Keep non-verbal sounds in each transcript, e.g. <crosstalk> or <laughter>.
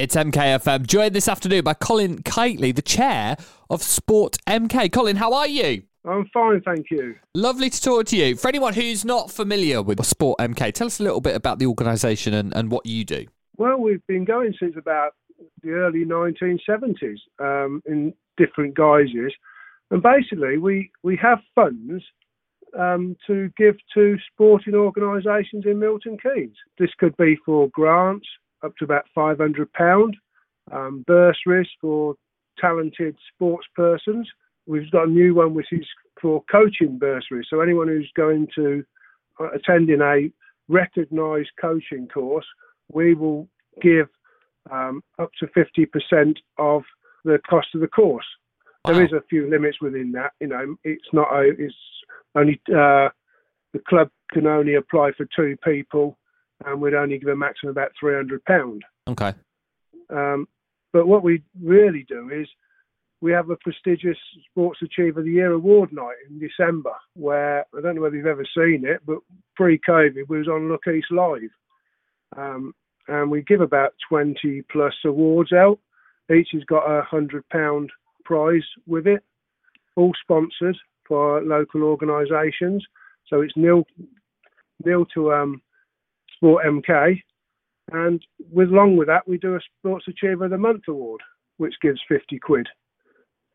It's MKFM, joined this afternoon by Colin Kightley, the chair of Sport MK. Colin, how are you? I'm fine, thank you. Lovely to talk to you. For anyone who's not familiar with Sport MK, tell us a little bit about the organisation and, and what you do. Well, we've been going since about the early 1970s um, in different guises. And basically, we, we have funds um, to give to sporting organisations in Milton Keynes. This could be for grants up to about £500, um, bursaries for talented sports persons. We've got a new one which is for coaching bursaries. So anyone who's going to uh, attending a recognised coaching course, we will give um, up to 50% of the cost of the course. Wow. There is a few limits within that. You know, it's not a, it's only uh, the club can only apply for two people, and we'd only give a maximum of about three hundred pound. Okay. Um, but what we really do is we have a prestigious Sports Achiever of the Year award night in December, where I don't know whether you've ever seen it, but pre-COVID we was on Look East Live, um, and we give about 20 plus awards out. Each has got a hundred pound prize with it, all sponsored for local organisations. So it's nil nil to um, Sport MK, and with along with that we do a Sports Achiever of the Month award, which gives 50 quid.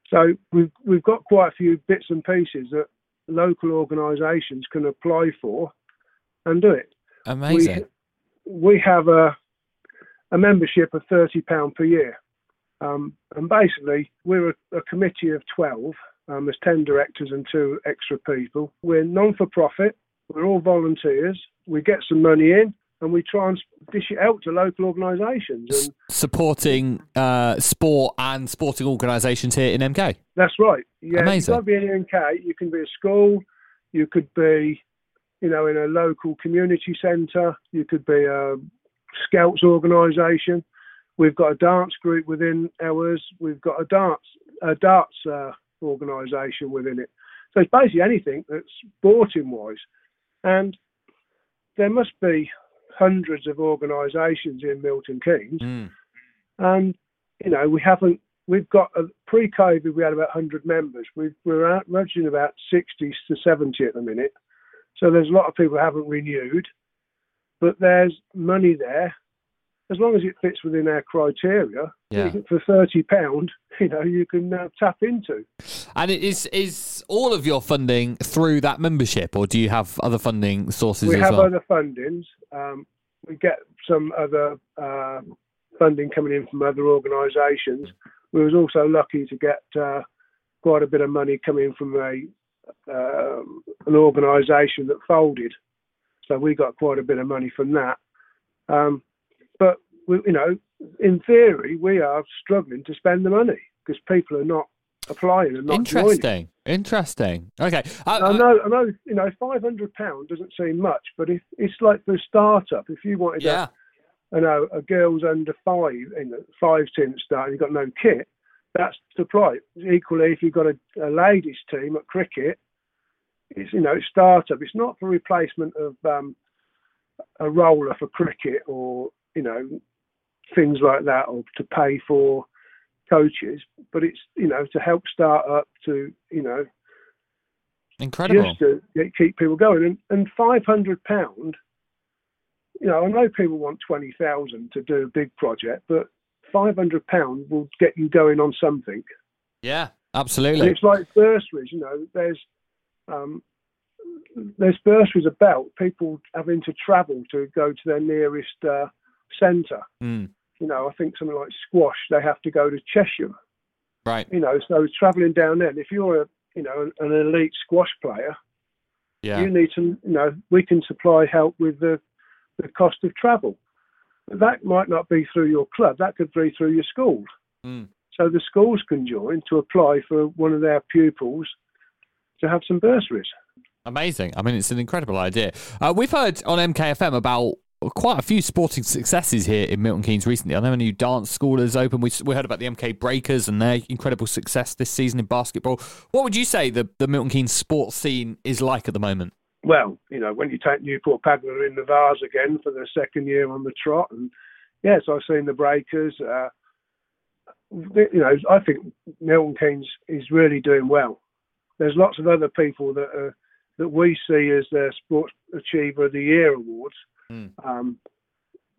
So we've we've got quite a few bits and pieces that local organisations can apply for and do it. Amazing. We, we have a a membership of thirty pound per year, um, and basically we're a, a committee of twelve um, there's 10 directors and two extra people. We're non for profit, we're all volunteers, we get some money in, and we try and dish it out to local organisations. And Supporting uh, sport and sporting organisations here in MK. That's right. Yeah, Amazing. you can be in MK, you can be a school, you could be, you know, in a local community centre, you could be a scouts organisation. We've got a dance group within ours. We've got a dance a darts uh, organisation within it. So it's basically anything that's sporting wise. And there must be hundreds of organisations in Milton Keynes. Mm. And, you know, we haven't, we've got, a, pre COVID, we had about 100 members. we are averaging about 60 to 70 at the minute. So there's a lot of people who haven't renewed, but there's money there as long as it fits within our criteria, yeah. for thirty pound, <laughs> you know, you can uh, tap into. And is is all of your funding through that membership, or do you have other funding sources? We have well? other fundings. Um, we get some other uh, funding coming in from other organisations. We was also lucky to get uh, quite a bit of money coming from a um, an organisation that folded, so we got quite a bit of money from that. Um, we, you know, in theory, we are struggling to spend the money because people are not applying and not Interesting. Joining. Interesting. Okay. I, I, know. I know. You know, five hundred pound doesn't seem much, but if it's like for a startup, if you wanted yeah. a, you know, a girls under five in the five team start, and you've got no kit, that's the price. Equally, if you've got a, a ladies team at cricket, it's you know it's startup. It's not for replacement of um, a roller for cricket or you know, things like that, or to pay for coaches. But it's you know to help start up to you know, incredible, just to keep people going. And, and five hundred pound, you know, I know people want twenty thousand to do a big project, but five hundred pound will get you going on something. Yeah, absolutely. And it's like bursaries, you know. There's um, there's bursaries about people having to travel to go to their nearest uh, centre. Mm. You know, I think something like squash, they have to go to Cheshire. Right. You know, so travelling down there. If you're a, you know, an, an elite squash player, yeah. you need to, you know, we can supply help with the the cost of travel. But That might not be through your club. That could be through your school. Mm. So the schools can join to apply for one of their pupils to have some bursaries. Amazing. I mean, it's an incredible idea. Uh, we've heard on MKFM about quite a few sporting successes here in Milton Keynes recently. I know a new dance school has opened. We, we heard about the MK Breakers and their incredible success this season in basketball. What would you say the, the Milton Keynes sports scene is like at the moment? Well, you know, when you take Newport Pagnell in the Vase again for the second year on the trot, and yes, I've seen the Breakers. Uh, you know, I think Milton Keynes is really doing well. There's lots of other people that are, that we see as their Sports Achiever of the Year awards mm. um,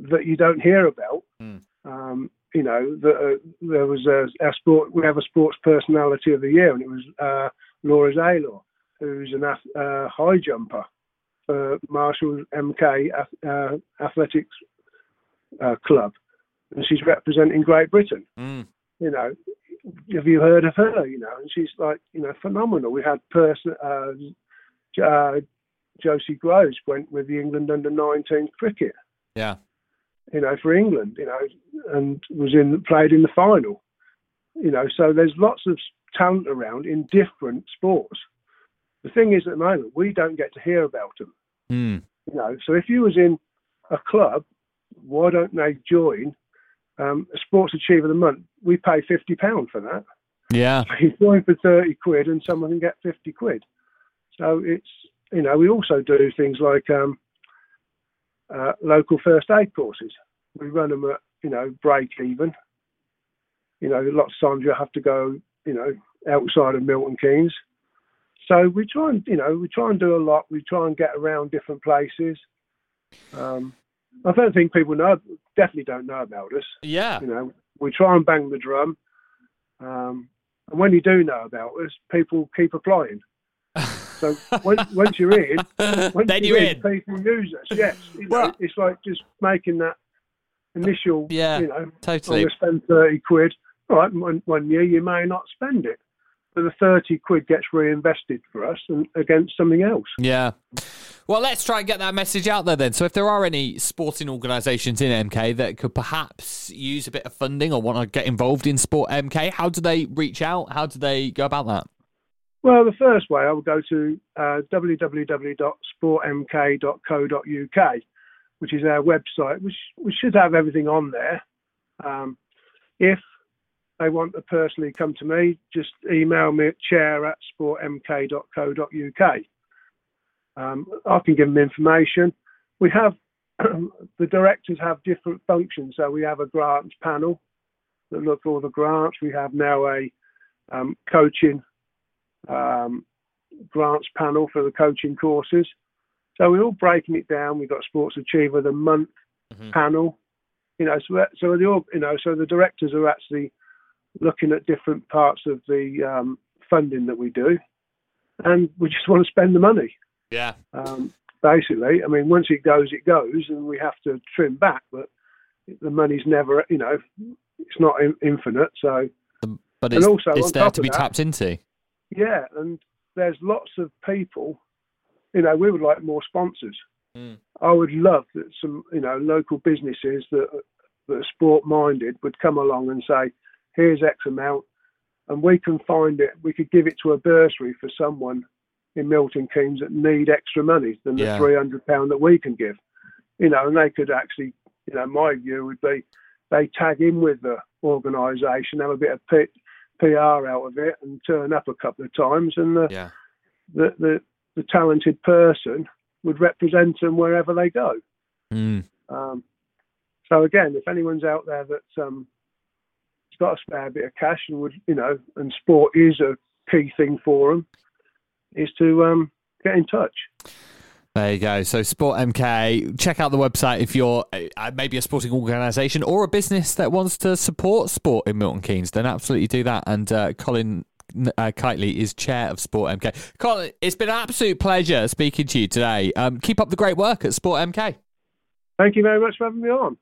that you don't hear about. Mm. Um, you know, the, uh, there was a, a, sport. We have a Sports Personality of the Year, and it was uh, Laura Zialor, who's an uh, high jumper for Marshall MK uh, Athletics uh, Club, and she's representing Great Britain. Mm. You know, have you heard of her? You know, and she's like, you know, phenomenal. We had person, uh, uh, Josie Groves went with the England under 19 cricket. Yeah. You know, for England, you know, and was in played in the final. You know, so there's lots of talent around in different sports. The thing is, at the moment, we don't get to hear about them. Mm. You know, so if you was in a club, why don't they join um, a Sports Achiever of the Month? We pay fifty pound for that. Yeah, so <laughs> you join for thirty quid, and someone can get fifty quid. So it's you know we also do things like um, uh, local first aid courses. We run them at you know break even. You know, lots of times you have to go you know outside of Milton Keynes so we try and you know we try and do a lot. We try and get around different places. Um, I don't think people know, definitely don't know about us. Yeah, you know, we try and bang the drum, um, and when you do know about us, people keep applying. So when, once you're in, <laughs> once then you're, in, in, people use us. Yes, you know, well, it's like just making that initial. Yeah, you know, totally. Oh, I'm spend thirty quid. All right, one, one year you may not spend it but the 30 quid gets reinvested for us and against something else. Yeah. Well, let's try and get that message out there then. So, if there are any sporting organisations in MK that could perhaps use a bit of funding or want to get involved in Sport MK, how do they reach out? How do they go about that? Well, the first way I would go to uh, www.sportmk.co.uk, which is our website, which we should have everything on there. Um, if they want to personally come to me, just email me at chair at sportmk.co.uk. Um, I can give them information. We have <clears throat> the directors have different functions. So we have a grants panel that look at all the grants. We have now a um, coaching um, grants panel for the coaching courses. So we're all breaking it down. We've got Sports Achiever the Month mm-hmm. panel. You know, so so the you know so the directors are actually looking at different parts of the um, funding that we do, and we just want to spend the money. Yeah. Um, basically, I mean, once it goes, it goes, and we have to trim back, but the money's never, you know, it's not in, infinite. So, but it's, also it's there to be that, tapped into. Yeah, and there's lots of people. You know, we would like more sponsors. Mm. I would love that some, you know, local businesses that that are sport minded would come along and say, here's X amount, and we can find it. We could give it to a bursary for someone in Milton Keynes that need extra money than the three hundred pound that we can give. You know, and they could actually, you know, my view would be they tag in with the organisation, have a bit of P- PR out of it, and turn up a couple of times, and the yeah. the, the, the talented person would represent them wherever they go. Mm. Um, so again, if anyone's out there that um, got a spare bit of cash and would, you know, and sport is a key thing for them, is to um, get in touch. There you go. So Sport MK, check out the website if you're uh, maybe a sporting organisation or a business that wants to support sport in Milton Keynes. Then absolutely do that. And uh, Colin uh, Kightley is chair of Sport MK. Colin, it's been an absolute pleasure speaking to you today. Um, keep up the great work at Sport MK. Thank you very much for having me on.